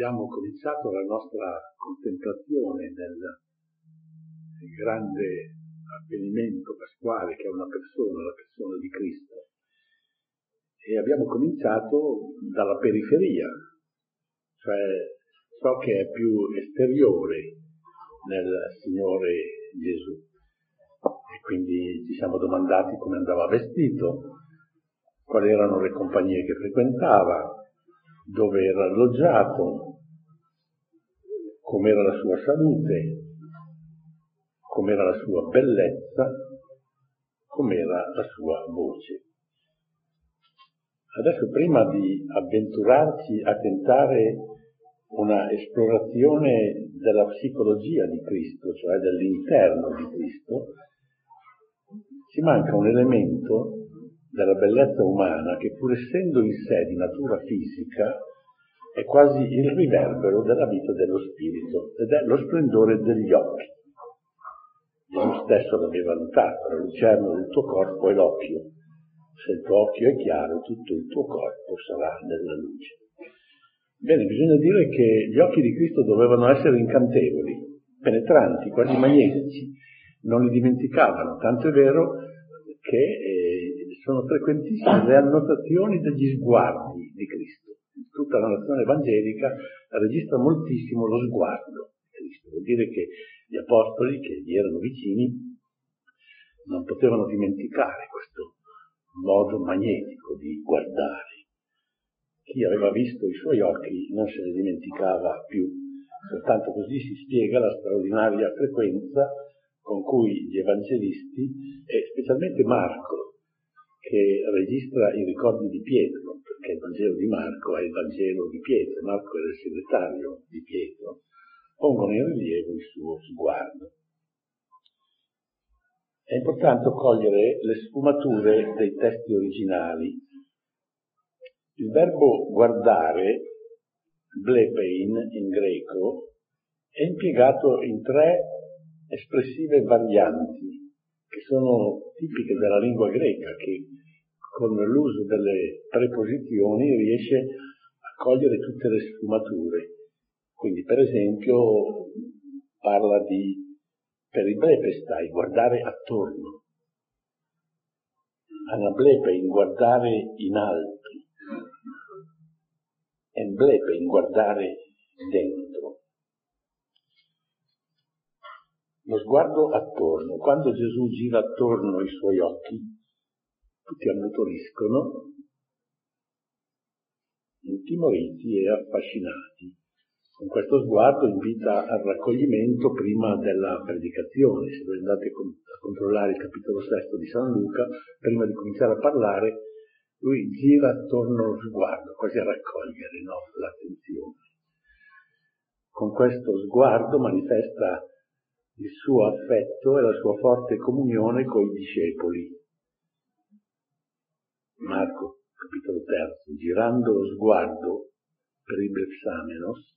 abbiamo cominciato la nostra contemplazione del grande avvenimento pasquale che è una persona, la persona di Cristo. E abbiamo cominciato dalla periferia, cioè ciò che è più esteriore nel Signore Gesù. E quindi ci siamo domandati come andava vestito, quali erano le compagnie che frequentava, dove era alloggiato, com'era la sua salute, com'era la sua bellezza, com'era la sua voce. Adesso prima di avventurarci a tentare una esplorazione della psicologia di Cristo, cioè dell'interno di Cristo, ci manca un elemento della bellezza umana che pur essendo in sé di natura fisica è quasi il riverbero della vita dello spirito ed è lo splendore degli occhi. Gesù stesso l'aveva notato, la lucerna del tuo corpo è l'occhio. Se il tuo occhio è chiaro, tutto il tuo corpo sarà nella luce. Bene, bisogna dire che gli occhi di Cristo dovevano essere incantevoli, penetranti, quasi magnetici, non li dimenticavano, tanto è vero che eh, sono frequentissime le annotazioni degli sguardi di Cristo. Tutta la nazione evangelica registra moltissimo lo sguardo di Cristo. Vuol dire che gli apostoli che gli erano vicini non potevano dimenticare questo modo magnetico di guardare. Chi aveva visto i suoi occhi non se ne dimenticava più. Soltanto così si spiega la straordinaria frequenza con cui gli evangelisti, e specialmente Marco, che registra i ricordi di Pietro, perché il Vangelo di Marco è il Vangelo di Pietro, Marco era il segretario di Pietro, pongono in rilievo il suo sguardo. È importante cogliere le sfumature dei testi originali. Il verbo guardare, blepein in greco, è impiegato in tre espressive varianti che sono tipiche della lingua greca, che con l'uso delle preposizioni riesce a cogliere tutte le sfumature. Quindi, per esempio, parla di per il blepestai, guardare attorno, anablepe in guardare in alto, emblepe in guardare dentro. Lo sguardo attorno, quando Gesù gira attorno i suoi occhi, tutti ammutoriscono, intimoriti e affascinati. Con questo sguardo invita al raccoglimento prima della predicazione. Se voi andate a controllare il capitolo sesto di San Luca, prima di cominciare a parlare, lui gira attorno allo sguardo, quasi a raccogliere no? l'attenzione. Con questo sguardo manifesta il suo affetto e la sua forte comunione con i discepoli. Marco, capitolo terzo, girando lo sguardo per il Blexamenos,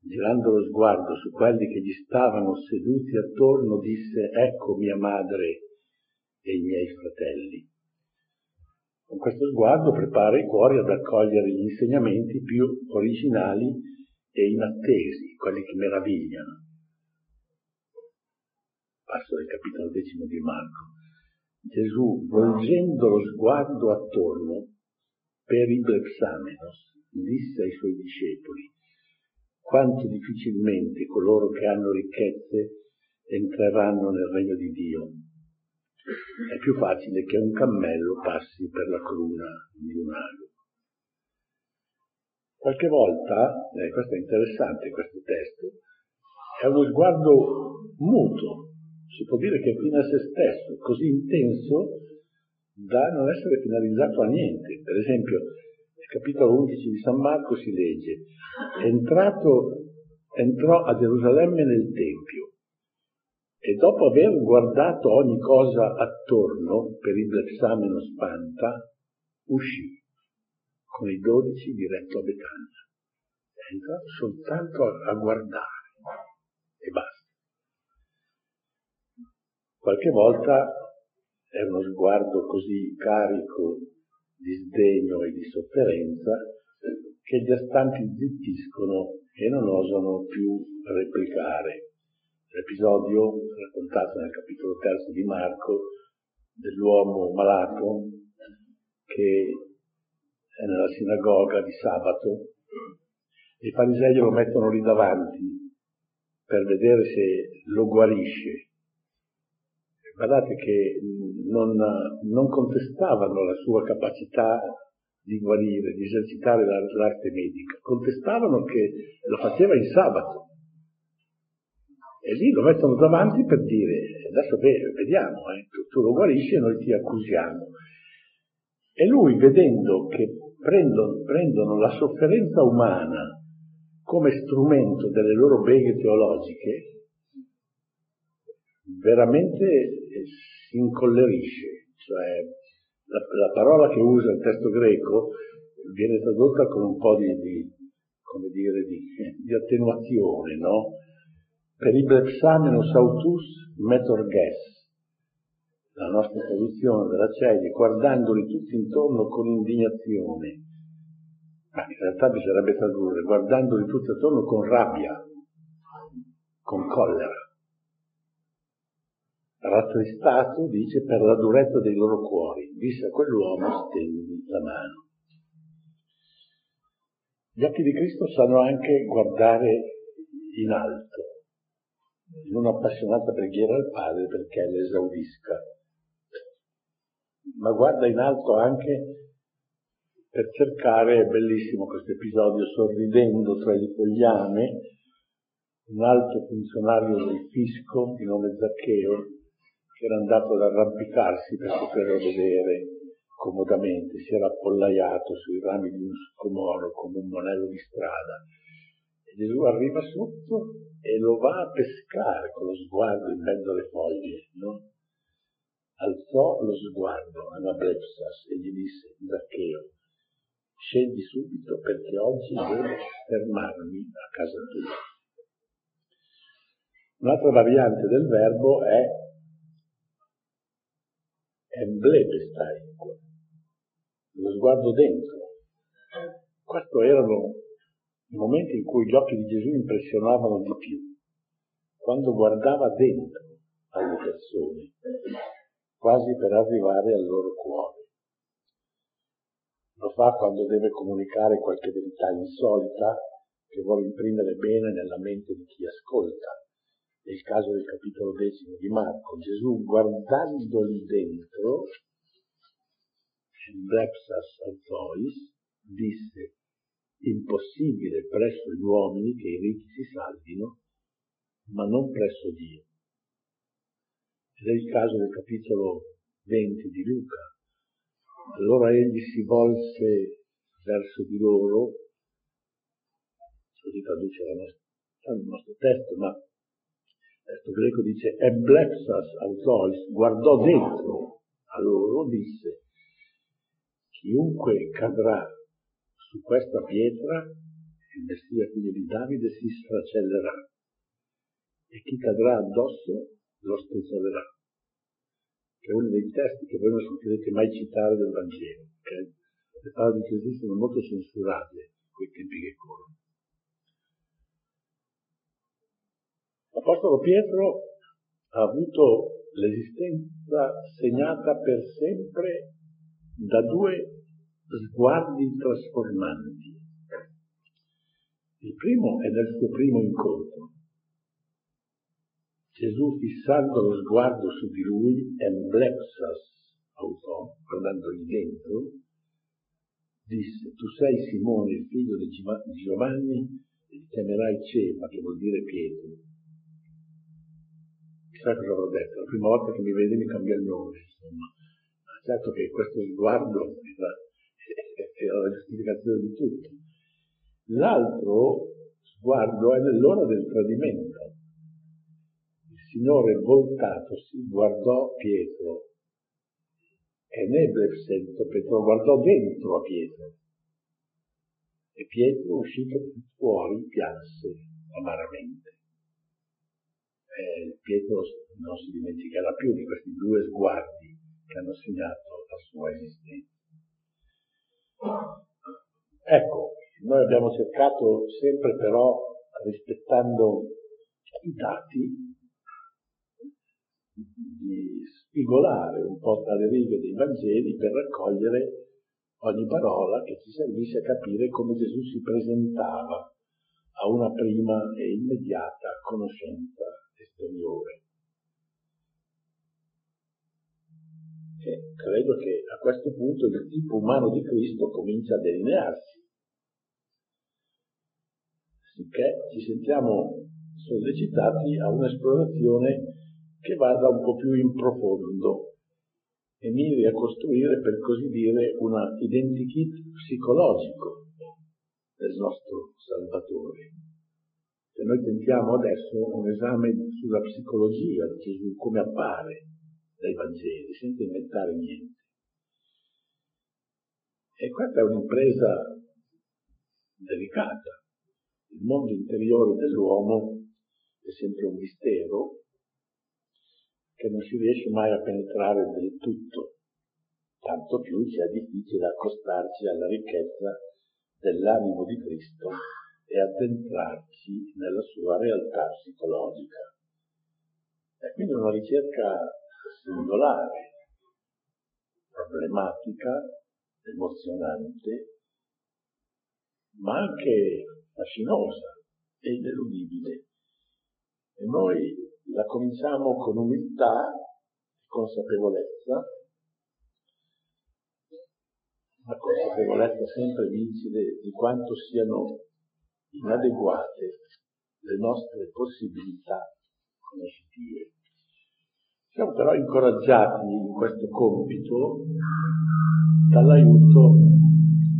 girando lo sguardo su quelli che gli stavano seduti attorno, disse, ecco mia madre e i miei fratelli. Con questo sguardo prepara i cuori ad accogliere gli insegnamenti più originali e inattesi, quelli che meravigliano passo del capitolo decimo di Marco. Gesù, volgendo lo sguardo attorno per i Blexamenos, disse ai suoi discepoli, quanto difficilmente coloro che hanno ricchezze entreranno nel regno di Dio. È più facile che un cammello passi per la cruna di un ago. Qualche volta, eh, questo è interessante questo testo, è uno sguardo muto, si può dire che è fine a se stesso, così intenso da non essere finalizzato a niente. Per esempio, nel capitolo 11 di San Marco si legge, entrato, entrò a Gerusalemme nel Tempio e dopo aver guardato ogni cosa attorno per il l'esameno spanta, uscì con i dodici diretto a Betania. È entrato soltanto a guardare e basta. Qualche volta è uno sguardo così carico di sdegno e di sofferenza che gli astanti zittiscono e non osano più replicare. L'episodio raccontato nel capitolo terzo di Marco dell'uomo malato che è nella sinagoga di sabato i farisei lo mettono lì davanti per vedere se lo guarisce. Guardate che non, non contestavano la sua capacità di guarire, di esercitare l'arte medica, contestavano che lo faceva in sabato. E lì lo mettono davanti per dire, adesso vediamo, eh, tu, tu, lo guarisci e noi ti accusiamo. E lui, vedendo che prendono, prendono la sofferenza umana come strumento delle loro beghe teologiche, veramente si incollerisce, cioè la, la, parola che usa il testo greco viene tradotta con un po' di, di come dire, di, di attenuazione, no? Per i blepsamenos autus metorges, la nostra traduzione della Celi, guardandoli tutti intorno con indignazione, ma in realtà bisognerebbe tradurre guardandoli tutti attorno con rabbia, con collera. Rattristato, dice, per la durezza dei loro cuori, disse a quell'uomo stendi la mano. Gli occhi di Cristo sanno anche guardare in alto, in un'appassionata preghiera al Padre perché l'esaudisca, ma guarda in alto anche per cercare, è bellissimo questo episodio, sorridendo tra il fogliame, un alto funzionario del fisco di nome Zaccheo, che era andato ad arrampicarsi per poterlo vedere comodamente, si era appollaiato sui rami di un scomoro come un monello di strada. E Gesù arriva sotto e lo va a pescare con lo sguardo in mezzo alle foglie, no? Alzò lo sguardo a Nablepsas e gli disse, Zaccheo, scendi subito perché oggi devo fermarmi a casa tua. Un'altra variante del verbo è emblepestai, lo sguardo dentro. Questi erano i momenti in cui gli occhi di Gesù impressionavano di più, quando guardava dentro alle persone, quasi per arrivare al loro cuore. Lo fa quando deve comunicare qualche verità insolita che vuole imprimere bene nella mente di chi ascolta. È il caso del capitolo decimo di Marco. Gesù guardandoli dentro, Blepsas autois, disse impossibile presso gli uomini che i ricchi si salvino, ma non presso Dio. Ed è il caso del capitolo 20 di Luca, allora egli si volse verso di loro, così traduce nostra, il nostro testo, ma testo greco dice Eblexas autois, guardò dentro a loro, disse, chiunque cadrà su questa pietra, il Messia figlio di Davide, si sfracellerà e chi cadrà addosso lo strizzolerà che è uno dei testi che voi non sentirete mai citare del Vangelo, okay? le parole di Gesù sono molto censurate quei tempi che corrono. L'Apostolo Pietro ha avuto l'esistenza segnata per sempre da due sguardi trasformanti. Il primo è nel suo primo incontro, Gesù fissando lo sguardo su di lui, emblexas autò, guardandogli dentro, disse, tu sei Simone, figlio di Giovanni, e ti chiamerai Cefa, che vuol dire Pietro. Chissà cosa avrò detto, la prima volta che mi vede mi cambia il nome, insomma. Ma certo che questo sguardo era, era la giustificazione di tutto. L'altro sguardo è nell'ora del tradimento Signore voltatosi guardò Pietro e Neblefsento Pietro guardò dentro a Pietro e Pietro uscito fuori pianse amaramente. E Pietro non si dimenticherà più di questi due sguardi che hanno segnato la sua esistenza. Ecco, Noi abbiamo cercato sempre però, rispettando i dati, di spigolare un po' tra le righe dei Vangeli per raccogliere ogni parola che ci servisse a capire come Gesù si presentava a una prima e immediata conoscenza esteriore. E credo che a questo punto il tipo umano di Cristo comincia a delinearsi, sicché ci sentiamo sollecitati a un'esplorazione che vada un po' più in profondo e miri a costruire, per così dire, una identikit psicologico del nostro Salvatore. Se noi tentiamo adesso un esame sulla psicologia di Gesù, come appare dai Vangeli, senza inventare niente. E questa è un'impresa delicata. Il mondo interiore dell'uomo è sempre un mistero che non si riesce mai a penetrare del tutto, tanto più ci è difficile accostarci alla ricchezza dell'animo di Cristo e addentrarci nella sua realtà psicologica. È quindi una ricerca singolare, problematica, emozionante, ma anche fascinosa e ineludibile. E noi la cominciamo con umiltà e consapevolezza, la consapevolezza sempre vigile di quanto siano inadeguate le nostre possibilità conoscitive. Siamo però incoraggiati in questo compito dall'aiuto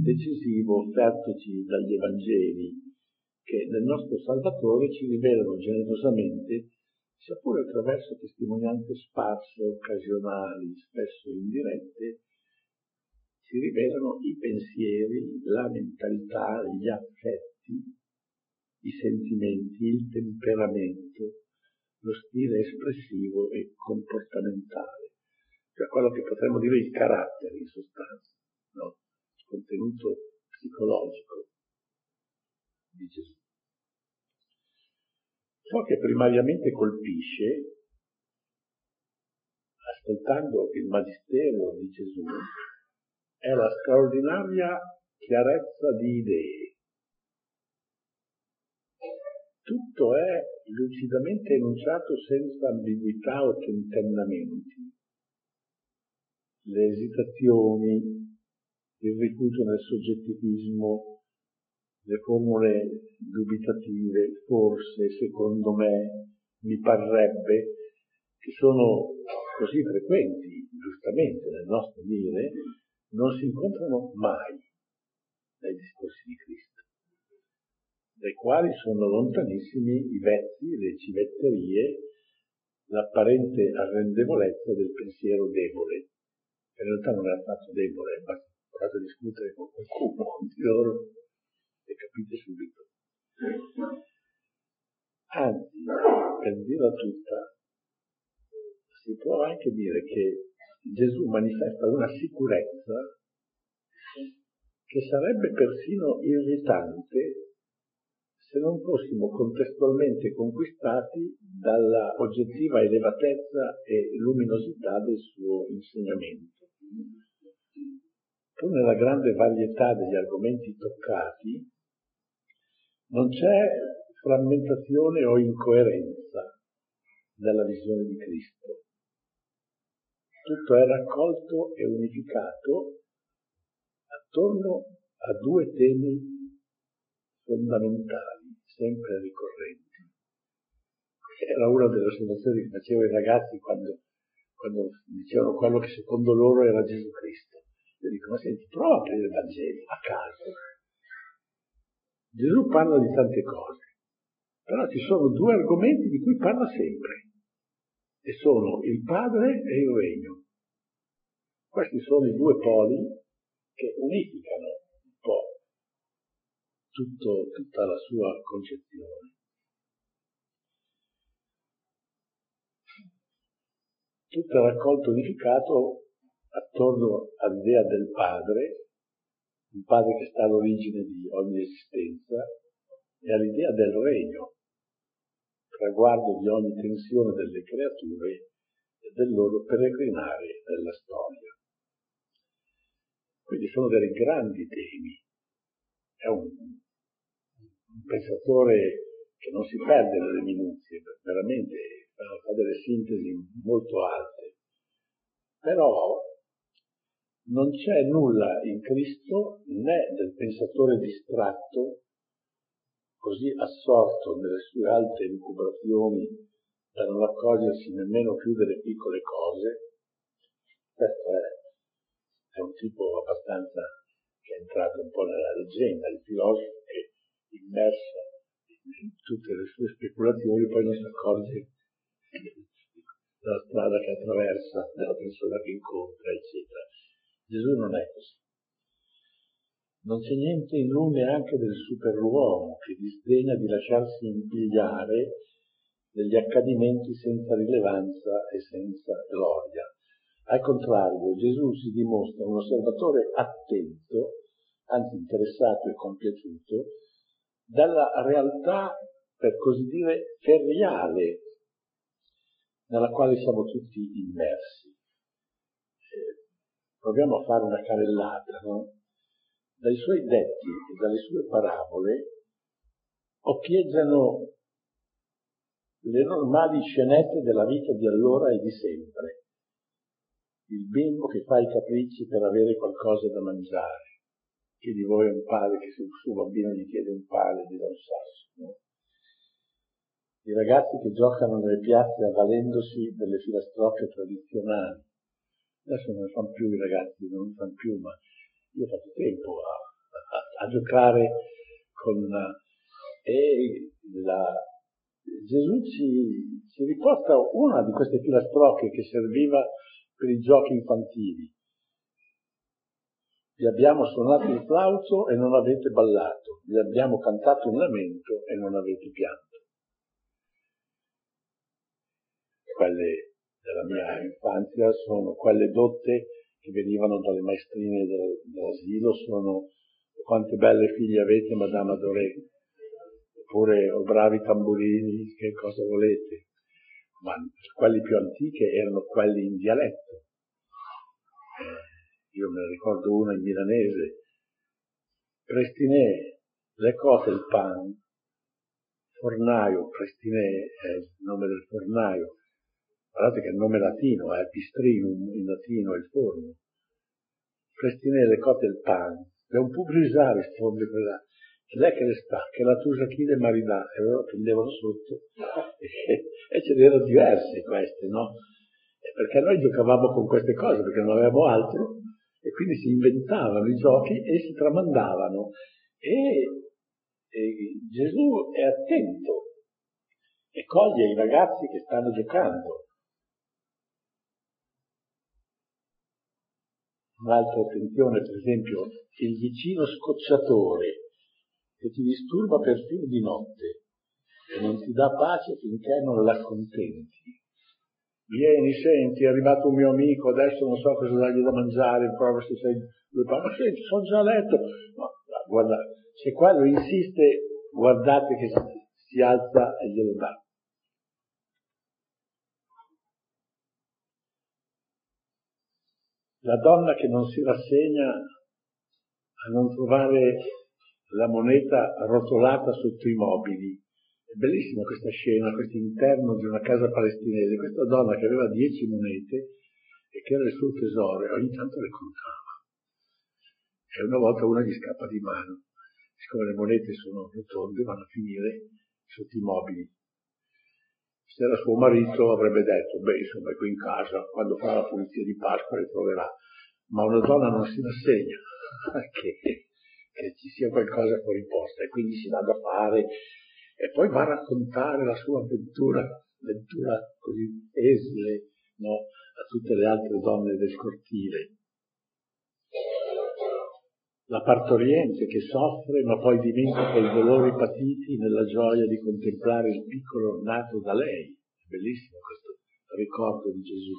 decisivo offertoci dagli Evangeli che nel nostro Salvatore ci rivelano generosamente sia pure attraverso testimonianze sparse, occasionali, spesso indirette, si rivelano i pensieri, la mentalità, gli affetti, i sentimenti, il temperamento, lo stile espressivo e comportamentale, cioè quello che potremmo dire il carattere in sostanza, no? il contenuto psicologico di Gesù. Ciò che primariamente colpisce, ascoltando il Magistero di Gesù, è la straordinaria chiarezza di idee. Tutto è lucidamente enunciato senza ambiguità o tentennamenti. Le esitazioni, il rifugio nel soggettivismo, le formule dubitative, forse, secondo me, mi parrebbe, che sono così frequenti, giustamente, nel nostro dire, non si incontrano mai nei discorsi di Cristo, dai quali sono lontanissimi i vezzi, le civetterie, l'apparente arrendevolezza del pensiero debole, in realtà non è affatto debole, ma provato a discutere con qualcuno di loro e capite subito. Anzi, per dirla tutta, si può anche dire che Gesù manifesta una sicurezza che sarebbe persino irritante se non fossimo contestualmente conquistati dalla oggettiva elevatezza e luminosità del suo insegnamento. Pur nella grande varietà degli argomenti toccati, non c'è frammentazione o incoerenza nella visione di Cristo. Tutto è raccolto e unificato attorno a due temi fondamentali, sempre ricorrenti. Era una delle osservazioni che facevo ai ragazzi quando, quando dicevano quello che secondo loro era Gesù Cristo. Io dico, ma senti, prova a aprire il Vangelo a caso Gesù parla di tante cose, però ci sono due argomenti di cui parla sempre, e sono il Padre e il Regno. Questi sono i due poli che unificano tutto, tutta la sua concezione. Tutto è raccolto unificato attorno all'idea del Padre un padre che sta all'origine di ogni esistenza e all'idea del regno, traguardo di ogni tensione delle creature e del loro peregrinare nella storia. Quindi sono dei grandi temi. È un, un pensatore che non si perde nelle minuzie, veramente fa delle sintesi molto alte. Però non c'è nulla in Cristo né del pensatore distratto, così assorto nelle sue alte incubazioni da non accorgersi nemmeno più delle piccole cose. Questo è, è un tipo abbastanza che è entrato un po' nella leggenda, il filosofo che immerso in tutte le sue speculazioni poi non si accorge della strada che attraversa, della persona che incontra, eccetera. Gesù non è così. Non c'è niente in lui neanche del superuomo che disdegna di lasciarsi impigliare degli accadimenti senza rilevanza e senza gloria. Al contrario, Gesù si dimostra un osservatore attento, anzi interessato e compiaciuto, dalla realtà, per così dire, feriale nella quale siamo tutti immersi proviamo a fare una carellata, no? Dai suoi detti e dalle sue parabole occhieggiano le normali scenette della vita di allora e di sempre. Il bimbo che fa i capricci per avere qualcosa da mangiare. Chi di voi è un padre che se il suo bambino gli chiede un pane gli dà un sasso? No? I ragazzi che giocano nelle piazze avvalendosi delle filastrocche tradizionali adesso non ne fanno più i ragazzi, non ne fanno più, ma io ho fatto tempo a, a, a giocare con... e la, Gesù ci, ci, riporta una di queste filastrocche che serviva per i giochi infantili. Vi abbiamo suonato il flauto e non avete ballato, vi abbiamo cantato un lamento e non avete pianto. Quelle della mia infanzia sono quelle dotte che venivano dalle maestrine del, dell'asilo, sono quante belle figlie avete, Madame Adoré, oppure o bravi tamburini, che cosa volete. Ma quelli più antiche erano quelli in dialetto. Eh, io me ne ricordo una in milanese. Prestinè, le cose il pan, fornaio, Prestinè è il nome del fornaio, Guardate che è il nome latino, è pistrinum in latino, è il forno. Prestinele cote il pan, è un po' brisare risponde quella. Lei che le sta, che la tusachina marinà, e loro prendevano sotto, e, e ce n'erano diverse queste, no? Perché noi giocavamo con queste cose, perché non avevamo altro, e quindi si inventavano i giochi e si tramandavano. E, e Gesù è attento e coglie i ragazzi che stanno giocando Un'altra attenzione, per esempio, il vicino scocciatore che ti disturba perfino di notte e non ti dà pace finché non l'accontenti. Vieni, senti, è arrivato un mio amico, adesso non so cosa dargli da mangiare, prova se sei... Lui fa, ma senti, sono già a letto. No, guarda, se quello insiste, guardate che si alza e glielo dà. la donna che non si rassegna a non trovare la moneta rotolata sotto i mobili. Bellissima questa scena, questo interno di una casa palestinese, questa donna che aveva dieci monete e che era il suo tesoro e ogni tanto le contava. E una volta una gli scappa di mano. Siccome le monete sono rotonde, vanno a finire sotto i mobili se era suo marito avrebbe detto, beh insomma è qui in casa, quando farà la pulizia di Pasqua le troverà. Ma una donna non si rassegna che, che ci sia qualcosa fuori posta e quindi si dà da fare e poi va a raccontare la sua avventura, avventura così esile no, a tutte le altre donne del cortile la partoriente che soffre ma poi dimentica i dolori patiti nella gioia di contemplare il piccolo nato da lei. Bellissimo questo ricordo di Gesù.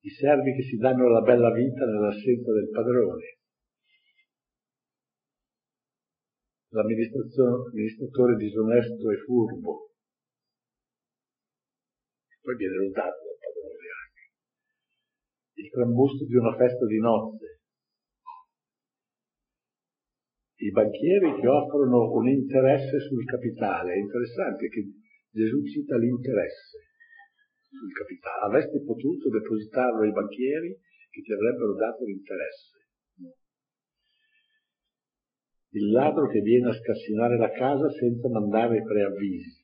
I servi che si danno la bella vita nell'assenza del padrone. L'amministratore disonesto e furbo, poi viene lodato dal padrone anche, il trambusto di una festa di nozze, i banchieri che offrono un interesse sul capitale, è interessante che Gesù cita l'interesse sul capitale, avresti potuto depositarlo ai banchieri che ti avrebbero dato l'interesse. Il ladro che viene a scassinare la casa senza mandare preavvisi.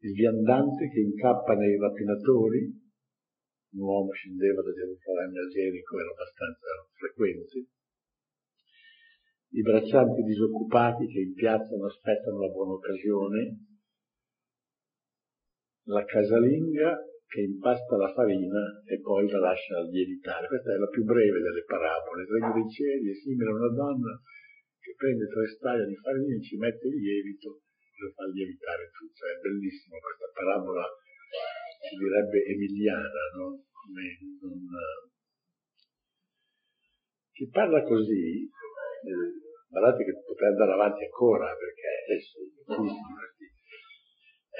Il viandante che incappa nei rapinatori, un uomo scendeva da Gerusalemme a Gerico, era abbastanza frequente, i braccianti disoccupati che in piazza non aspettano la buona occasione, la casalinga che impasta la farina e poi la lascia lievitare. Questa è la più breve delle parabole. Il regno dei cieli è simile a una donna che prende tre staglie di farina e ci mette il lievito e lo fa lievitare tutto. È bellissima questa parabola, si direbbe emiliana, no? Non... Chi parla così, eh, guardate che potrei andare avanti ancora perché adesso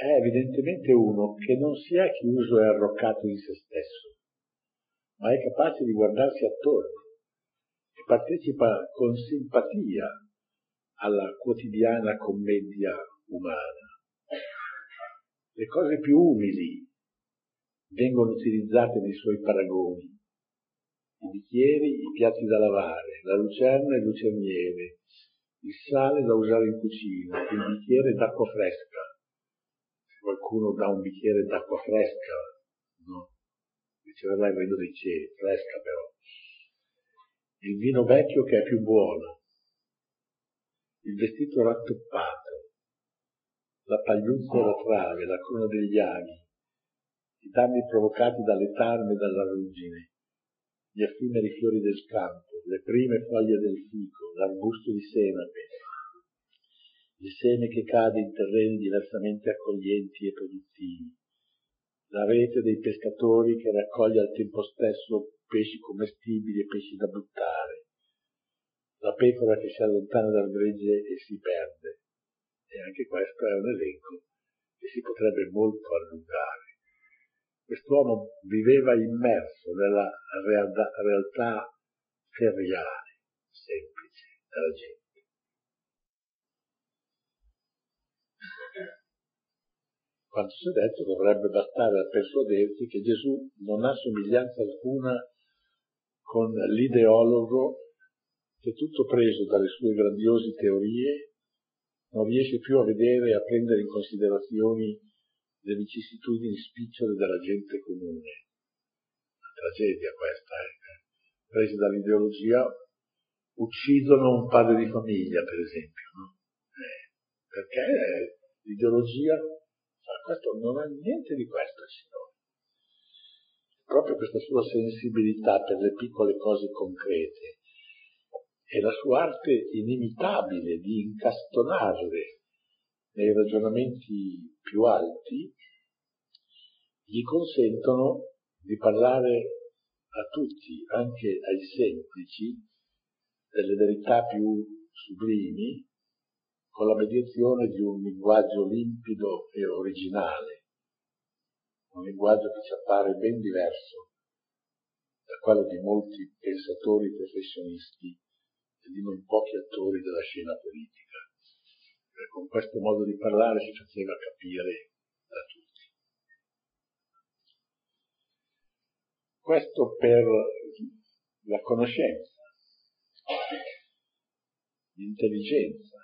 è evidentemente uno che non si è chiuso e arroccato in se stesso, ma è capace di guardarsi attorno e partecipa con simpatia alla quotidiana commedia umana. Le cose più umili vengono utilizzate nei suoi paragoni, i bicchieri, i piatti da lavare, la lucerna e il lucerniere, il sale da usare in cucina, il bicchiere d'acqua fresca, qualcuno dà un bicchiere d'acqua fresca, no? Riceve il regno dei cieli, fresca però. Il vino vecchio che è più buono, il vestito rattoppato, la pagliuzza e la trave, la crona degli aghi, i danni provocati dalle tarme e dalla ruggine, gli effimeri fiori del campo, le prime foglie del fico, l'arbusto di senape, il seme che cade in terreni diversamente accoglienti e produttivi, la rete dei pescatori che raccoglie al tempo stesso pesci commestibili e pesci da buttare, la pecora che si allontana dal gregge e si perde. E anche questo è un elenco che si potrebbe molto allungare. Quest'uomo viveva immerso nella realtà, realtà feriale, semplice, della gente. Quanto si è detto dovrebbe bastare a persuaderti che Gesù non ha somiglianza alcuna con l'ideologo che tutto preso dalle sue grandiose teorie non riesce più a vedere e a prendere in considerazione le vicissitudini spicciole della gente comune. Una tragedia questa, eh? presi dall'ideologia uccidono un padre di famiglia, per esempio, no? eh, perché l'ideologia questo non ha niente di questo Signore. Proprio questa sua sensibilità per le piccole cose concrete e la sua arte inimitabile di incastonarle nei ragionamenti più alti gli consentono di parlare a tutti, anche ai semplici, delle verità più sublimi con la mediazione di un linguaggio limpido e originale, un linguaggio che ci appare ben diverso da quello di molti pensatori professionisti e di non pochi attori della scena politica. E con questo modo di parlare si faceva capire da tutti. Questo per la conoscenza, l'intelligenza,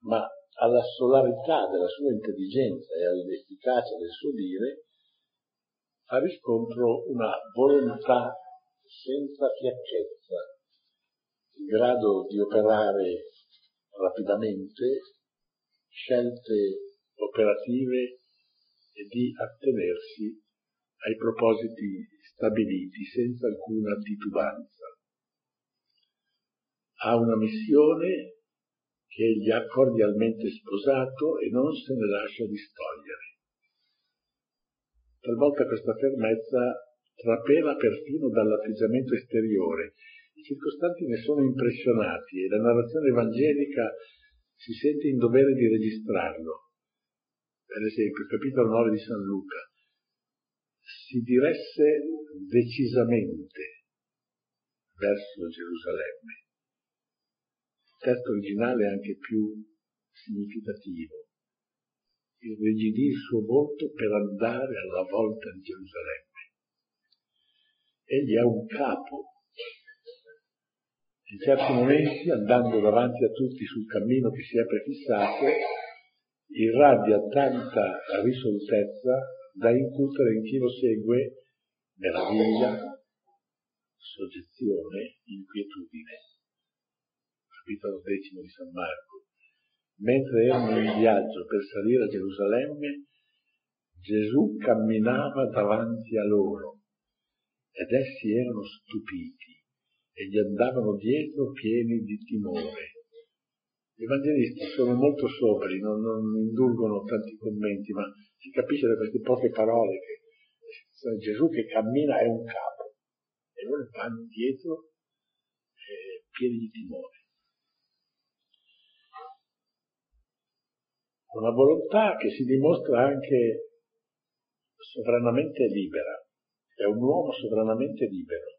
ma alla solarità della sua intelligenza e all'efficacia del suo dire fa riscontro una volontà senza fiacchezza, in grado di operare rapidamente scelte operative e di attenersi ai propositi stabiliti senza alcuna titubanza. Ha una missione che egli ha cordialmente sposato e non se ne lascia distogliere. Talvolta questa fermezza trapela perfino dall'atteggiamento esteriore, i circostanti ne sono impressionati e la narrazione evangelica si sente in dovere di registrarlo. Per esempio, il capitolo 9 di San Luca si diresse decisamente verso Gerusalemme. Testo originale è anche più significativo. Irrigidì il suo volto per andare alla volta di Gerusalemme. Egli ha un capo. In certi momenti, andando davanti a tutti sul cammino che si è prefissato, irradia tanta risolutezza da incutere in chi lo segue meraviglia, soggezione, inquietudine. Capitolo decimo di San Marco. Mentre erano in viaggio per salire a Gerusalemme, Gesù camminava davanti a loro ed essi erano stupiti e gli andavano dietro pieni di timore. Gli evangelisti sono molto sobri, non, non indulgono tanti commenti, ma si capisce da queste poche parole che Gesù che cammina è un capo e loro vanno dietro eh, pieni di timore. Una volontà che si dimostra anche sovranamente libera, è un uomo sovranamente libero,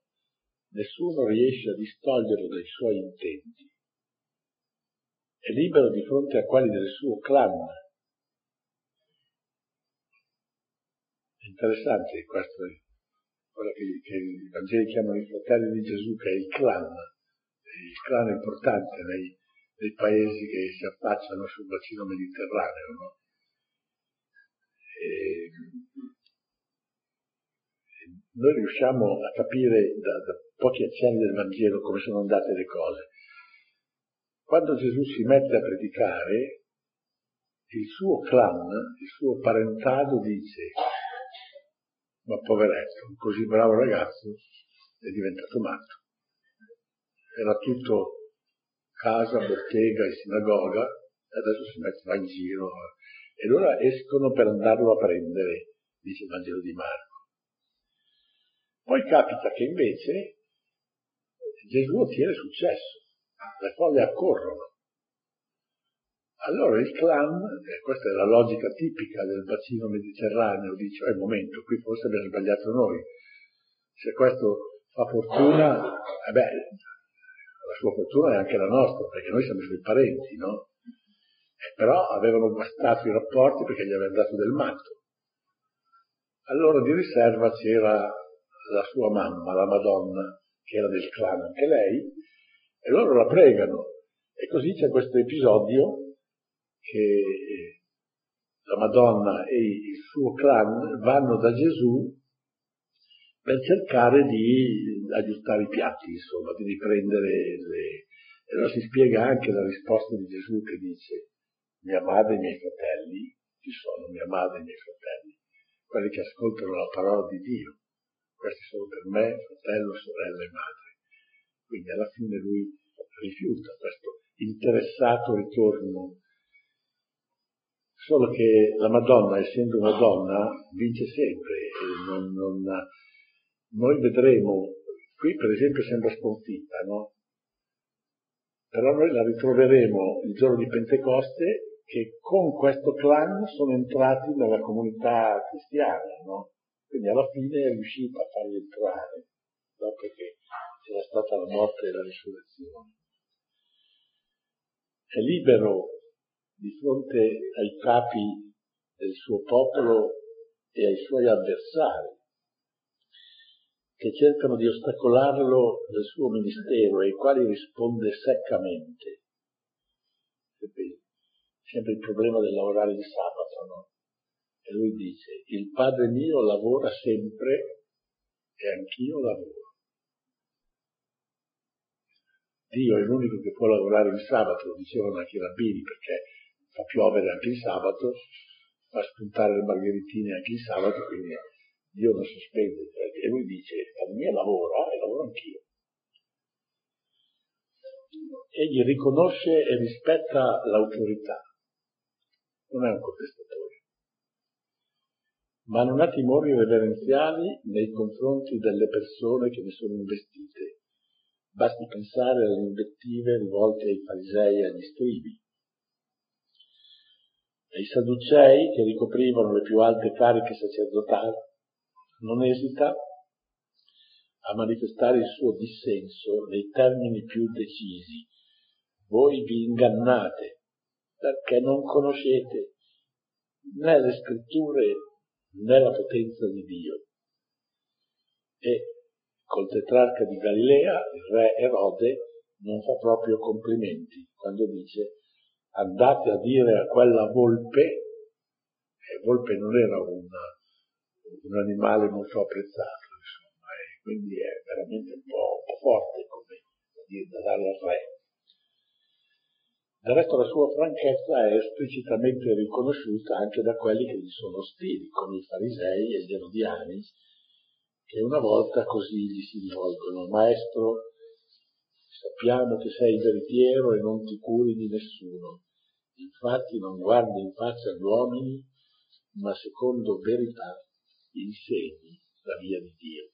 nessuno riesce a distoglierlo dai suoi intenti, è libero di fronte a quelli del suo clan. È interessante questo, quello che, che i Vangeli chiamano i fratelli di Gesù, che è il clan, il clan importante nei, nei paesi che si affacciano sul bacino mediterraneo. No? E, noi riusciamo a capire da, da pochi accenni del Vangelo come sono andate le cose. Quando Gesù si mette a predicare, il suo clan, il suo parentado dice, ma poveretto, un così bravo ragazzo è diventato matto. Era tutto casa, bottega e sinagoga, adesso si mette in giro. E allora escono per andarlo a prendere, dice il Vangelo di Marco. Poi capita che invece Gesù ottiene successo, le folle accorrono. Allora il clan, e questa è la logica tipica del bacino mediterraneo, dice, eh, momento, qui forse abbiamo sbagliato noi. Se questo fa fortuna, eh beh, la sua fortuna è anche la nostra, perché noi siamo i suoi parenti, no? Eh, però avevano guastato i rapporti perché gli avevano dato del matto. Allora di riserva c'era la sua mamma, la Madonna, che era del clan anche lei, e loro la pregano. E così c'è questo episodio che la Madonna e il suo clan vanno da Gesù per cercare di aggiustare i piatti, insomma, di riprendere le... E allora si spiega anche la risposta di Gesù che dice mia madre e i miei fratelli, chi sono mia madre e i miei fratelli? Quelli che ascoltano la parola di Dio. Questi sono per me fratello, sorella e madre. Quindi alla fine lui rifiuta questo interessato ritorno. Solo che la Madonna, essendo una donna, vince sempre. Non, non, noi vedremo, qui per esempio sembra sconfitta, no? Però noi la ritroveremo il giorno di Pentecoste che con questo clan sono entrati nella comunità cristiana, no? Quindi alla fine è riuscita a farli entrare, dopo che c'era stata la morte e la risurrezione. È libero di fronte ai capi del suo popolo e ai suoi avversari, che cercano di ostacolarlo nel suo ministero e ai quali risponde seccamente. Sempre il problema del lavorare di sabato, no? E lui dice, il Padre mio lavora sempre e anch'io lavoro. Dio è l'unico che può lavorare il sabato, lo dicevano anche i rabbini, perché fa piovere anche il sabato, fa spuntare le margheritine anche il sabato, quindi Dio non sospende. E lui dice, la mia lavora e lavoro anch'io. Egli riconosce e rispetta l'autorità, non è un contestatore, ma non ha timori reverenziali nei confronti delle persone che ne sono investite Basti pensare alle invettive rivolte ai farisei e agli scribi. E i sadducei, che ricoprivano le più alte cariche sacerdotali, non esita a manifestare il suo dissenso nei termini più decisi. Voi vi ingannate perché non conoscete né le scritture né la potenza di Dio. E col tetrarca di Galilea, il re Erode, non fa proprio complimenti quando dice andate a dire a quella volpe, e volpe non era una, un animale molto apprezzato, insomma, e quindi è veramente un po', un po forte come dire, da dare al re. Del resto la sua franchezza è esplicitamente riconosciuta anche da quelli che gli sono ostili, come i farisei e gli erodiani, che una volta così gli si rivolgono, Maestro, sappiamo che sei veritiero e non ti curi di nessuno, infatti non guardi in faccia gli uomini, ma secondo verità insegni la via di Dio.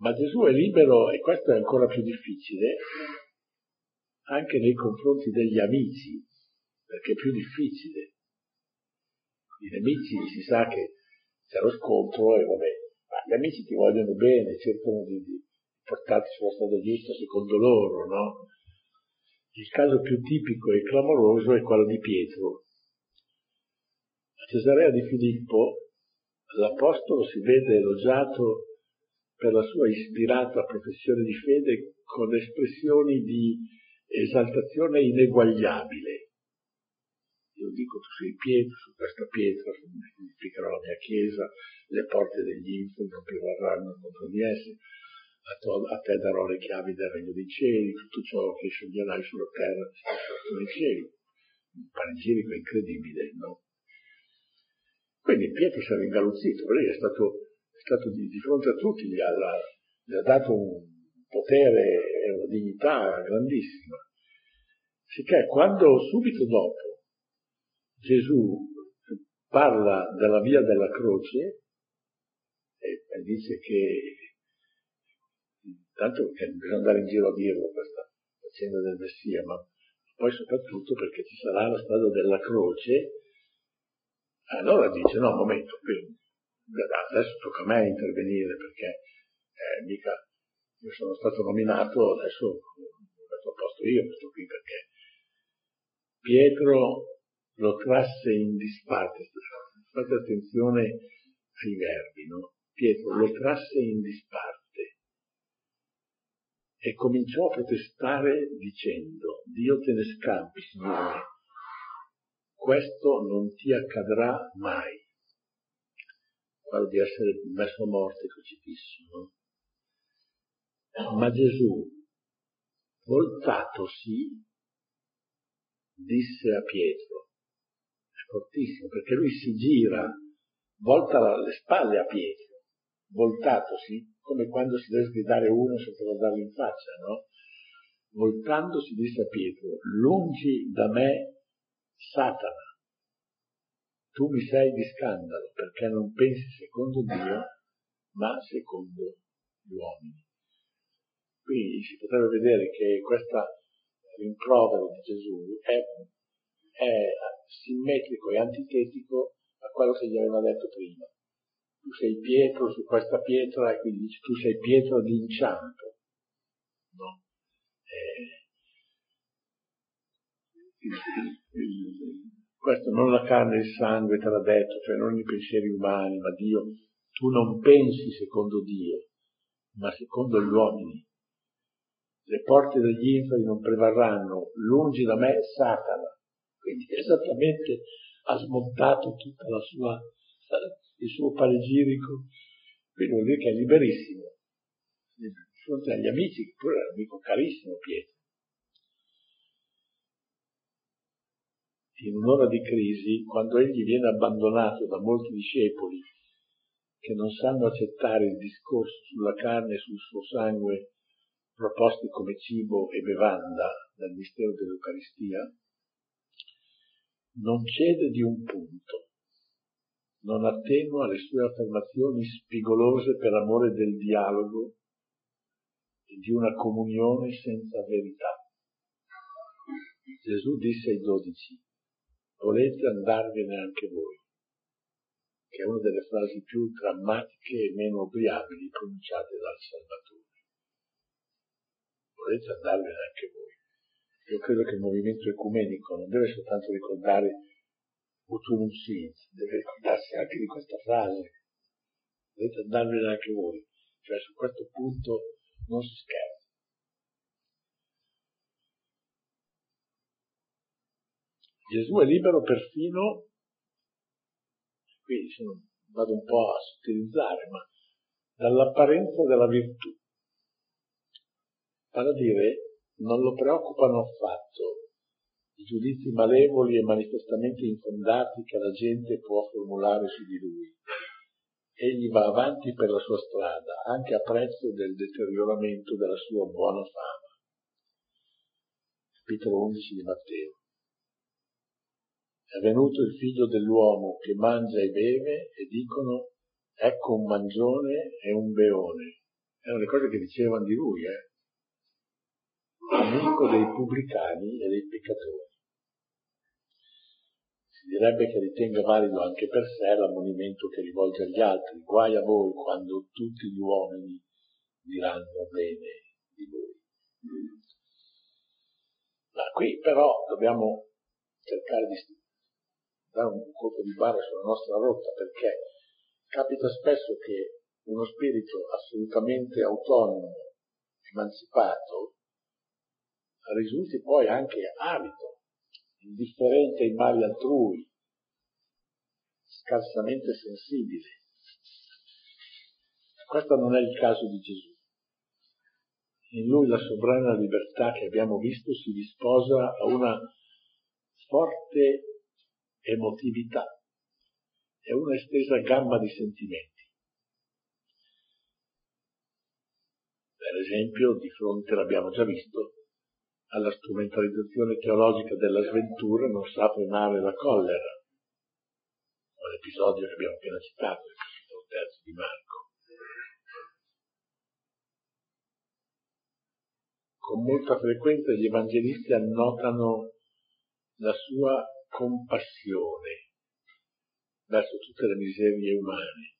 Ma Gesù è libero, e questo è ancora più difficile, anche nei confronti degli amici, perché è più difficile. I nemici si sa che c'è lo scontro e vabbè, ma gli amici ti vogliono bene, cercano di, di portarti sulla strada giusta secondo loro, no? Il caso più tipico e clamoroso è quello di Pietro. Cesarea di Filippo l'Apostolo si vede elogiato per la sua ispirata professione di fede con espressioni di esaltazione ineguagliabile io dico tu sei Pietro, su questa pietra edificherò la mia chiesa, le porte degli inferi non prevarranno contro di esse, a, to- a, te darò le chiavi del regno dei cieli, tutto ciò che sceglierai sulla terra sarà nei cieli. Un panegirico incredibile, no? Quindi Pietro si era ingaluzzito, lui è stato, è stato di, di, fronte a tutti, gli ha, gli ha dato un potere e una dignità grandissima. Sicché quando subito dopo Gesù parla della via della croce e, e dice che tanto che bisogna andare in giro a dirlo questa faccenda del Messia, ma poi soprattutto perché ci sarà la strada della croce, allora dice no, un momento, adesso tocca a me intervenire perché eh, mica io sono stato nominato, adesso metto a posto io questo qui perché Pietro lo trasse in disparte, fate attenzione ai verbi, no? Pietro lo trasse in disparte e cominciò a protestare dicendo, Dio te ne scampi, Signore, questo non ti accadrà mai. Parlo di essere messo a morte crocifisso, no? Ma Gesù, voltatosi, disse a Pietro, fortissimo, perché lui si gira, volta le spalle a Pietro, voltatosi, come quando si deve sgridare uno senza guardarlo in faccia, no? Voltandosi disse a Pietro, lungi da me Satana, tu mi sei di scandalo perché non pensi secondo Dio, ma secondo gli uomini. Qui si potrebbe vedere che questo rimprovero di Gesù è, è simmetrico e antitetico a quello che gli aveva detto prima. Tu sei Pietro su questa pietra e quindi tu sei Pietro d'inciampo. No? Eh, questo non la carne e il sangue te l'ha detto, cioè non i pensieri umani, ma Dio. Tu non pensi secondo Dio, ma secondo gli uomini. Le porte degli inferi non prevarranno, lungi da me Satana quindi esattamente ha smontato sua, il suo panegirico, quindi vuol dire che è liberissimo, di fronte agli amici, che pure era un amico carissimo Pietro. In un'ora di crisi, quando egli viene abbandonato da molti discepoli che non sanno accettare il discorso sulla carne e sul suo sangue proposti come cibo e bevanda dal mistero dell'Eucaristia, non cede di un punto, non attenua le sue affermazioni spigolose per amore del dialogo e di una comunione senza verità. Gesù disse ai dodici, volete andarvene anche voi, che è una delle frasi più drammatiche e meno obliabili pronunciate dal Salvatore. Volete andarvene anche voi. Io credo che il movimento ecumenico non deve soltanto ricordare Utunum Sint, deve ricordarsi anche di questa frase. Volete andarvene anche voi. Cioè su questo punto non si scherza. Gesù è libero perfino, qui vado un po' a sottilizzare, ma dall'apparenza della virtù. Vale a dire, non lo preoccupano affatto i giudizi malevoli e manifestamente infondati che la gente può formulare su di lui. Egli va avanti per la sua strada, anche a prezzo del deterioramento della sua buona fama. Capitolo 11 di Matteo è venuto il figlio dell'uomo che mangia e beve e dicono ecco un mangione e un beone. Erano le cose che dicevano di lui, eh? Amico dei pubblicani e dei peccatori. Si direbbe che ritenga valido anche per sé l'ammonimento che rivolge agli altri. Guai a voi quando tutti gli uomini diranno bene di voi. Ma qui però dobbiamo cercare di dare un colpo di barra sulla nostra rotta perché capita spesso che uno spirito assolutamente autonomo, emancipato, risulti poi anche avido, indifferente ai mali altrui, scarsamente sensibile. Questo non è il caso di Gesù. In lui la sovrana libertà che abbiamo visto si disposa a una forte emotività e una estesa gamma di sentimenti. Per esempio, di fronte, l'abbiamo già visto, alla strumentalizzazione teologica della sventura non sa frenare la collera, o l'episodio che abbiamo appena citato, il capitolo terzo di Marco. Con molta frequenza gli evangelisti annotano la sua compassione verso tutte le miserie umane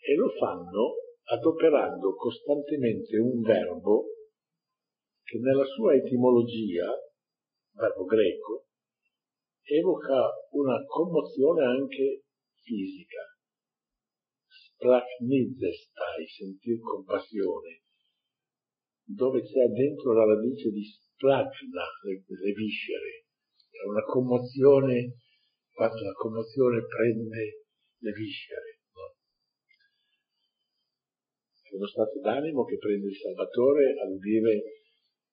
e lo fanno adoperando costantemente un verbo che nella sua etimologia, verbo greco, evoca una commozione anche fisica. Sprachnizestai, sentir compassione, dove c'è dentro la radice di splachna, le, le viscere, una commozione, quando la commozione prende le viscere. No? È uno stato d'animo che prende il Salvatore all'udire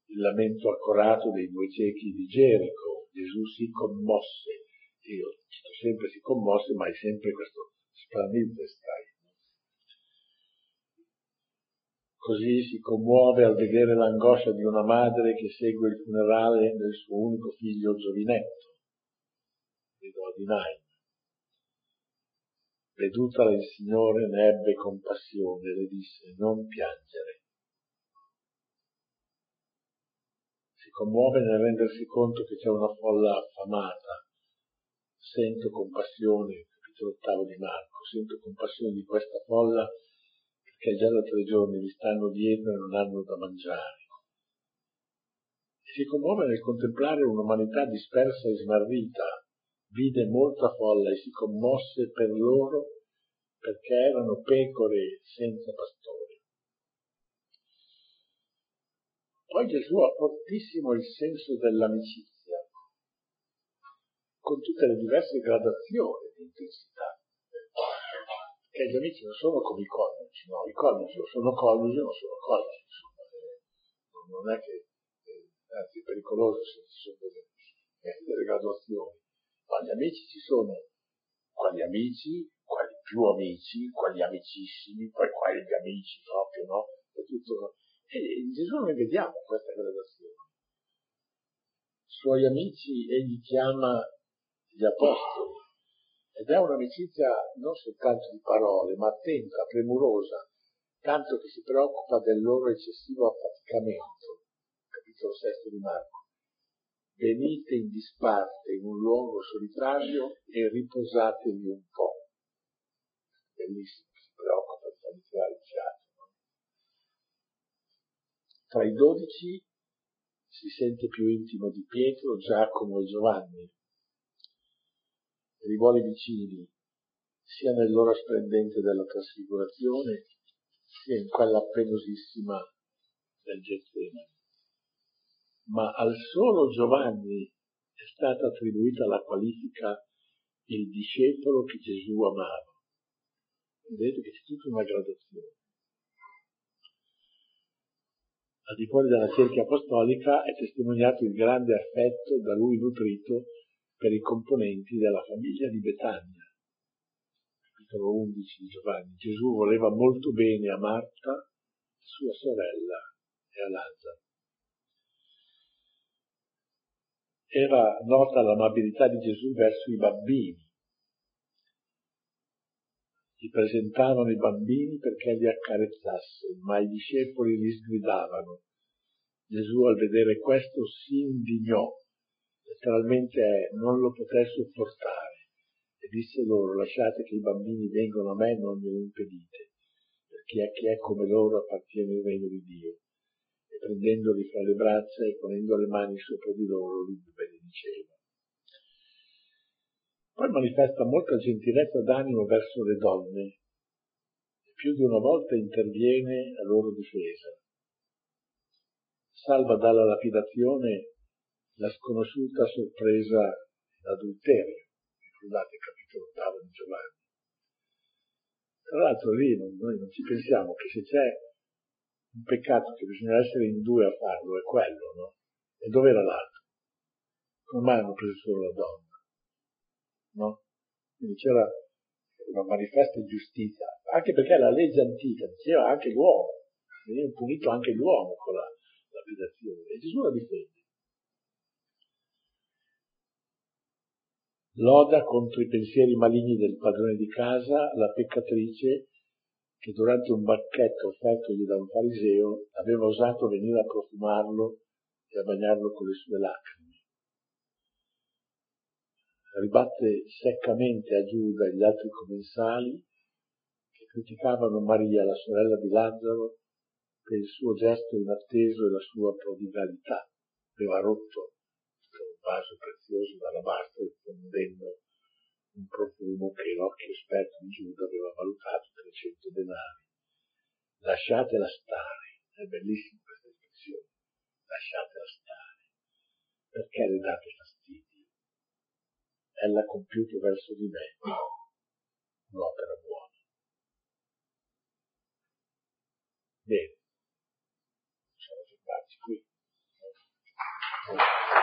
il lamento accorato dei due ciechi di Gerico. Gesù si commosse. Io cito sempre si commosse, ma è sempre questo splanidestai. Così si commuove al vedere l'angoscia di una madre che segue il funerale del suo unico figlio giovinetto, vedo di Nain. Vedutala il Signore ne ebbe compassione e le disse non piangere. Si commuove nel rendersi conto che c'è una folla affamata. Sento compassione, capitolo ottavo di Marco, sento compassione di questa folla che già da tre giorni vi stanno dietro e non hanno da mangiare. Si commuove nel contemplare un'umanità dispersa e smarrita, vide molta folla e si commosse per loro perché erano pecore senza pastore. Poi Gesù ha fortissimo il senso dell'amicizia, con tutte le diverse gradazioni di intensità che gli amici non sono come i coniugi, no, i coniugi o sono coniugi o non sono coniugi, insomma, eh, non è che, eh, anzi è pericoloso se ci sono delle, eh, delle graduazioni, ma gli amici ci sono quali amici, quali più amici, quali amicissimi, poi quali gli amici proprio, no? E, tutto, e in Gesù noi vediamo questa gradazione. Suoi amici egli chiama gli apostoli, ed è un'amicizia non soltanto di parole, ma attenta, premurosa, tanto che si preoccupa del loro eccessivo affaticamento. Capitolo 6 di Marco. Venite in disparte in un luogo solitario e riposatevi un po'. Bellissimo, si preoccupa di iniziare il fiato. No? Tra i dodici si sente più intimo di Pietro, Giacomo e Giovanni. Li vuole vicini, sia nell'ora splendente della trasfigurazione, sia in quella penosissima del Getsemani. Ma al solo Giovanni è stata attribuita la qualifica il discepolo che Gesù amava. Vedete che c'è tutta una gradazione. Al di fuori della cerchia apostolica è testimoniato il grande affetto da lui nutrito per i componenti della famiglia di Betania capitolo 11 di Giovanni, Gesù voleva molto bene a Marta, sua sorella e a Lazzaro. Era nota l'amabilità di Gesù verso i bambini. Gli presentavano i bambini perché li accarezzasse, ma i discepoli li sgridavano. Gesù al vedere questo si indignò, letteralmente è, non lo poté sopportare e disse loro lasciate che i bambini vengano a me non glielo impedite, perché a chi è come loro appartiene il regno di Dio. E prendendoli fra le braccia e ponendo le mani sopra di loro li benediceva. Poi manifesta molta gentilezza d'animo verso le donne e più di una volta interviene a loro difesa. Salva dalla lapidazione la sconosciuta sorpresa d'adulterio scusate, capitolo ottavo di Giovanni. Tra l'altro lì non, noi non ci pensiamo che se c'è un peccato che bisogna essere in due a farlo, è quello, no? E dove era l'altro? Come mai hanno preso solo la donna? No? Quindi c'era una manifesta ingiustizia, anche perché la legge antica diceva anche l'uomo, veniva punito anche l'uomo con la lapidazione, e Gesù la difende. Loda contro i pensieri maligni del padrone di casa la peccatrice che durante un banchetto offertogli da un fariseo aveva osato venire a profumarlo e a bagnarlo con le sue lacrime. Ribatte seccamente a Giuda e gli altri commensali che criticavano Maria, la sorella di Lazzaro, per il suo gesto inatteso e la sua prodigalità. Aveva rotto vaso prezioso d'alabastro diffondendo un profumo che l'occhio esperto di Giuda aveva valutato 300 denari. Lasciatela stare, è bellissima questa espressione, lasciatela stare. Perché le date fastidio? Ella ha compiuto verso di me un'opera buona. Bene, possiamo fermarci qui. Thank you.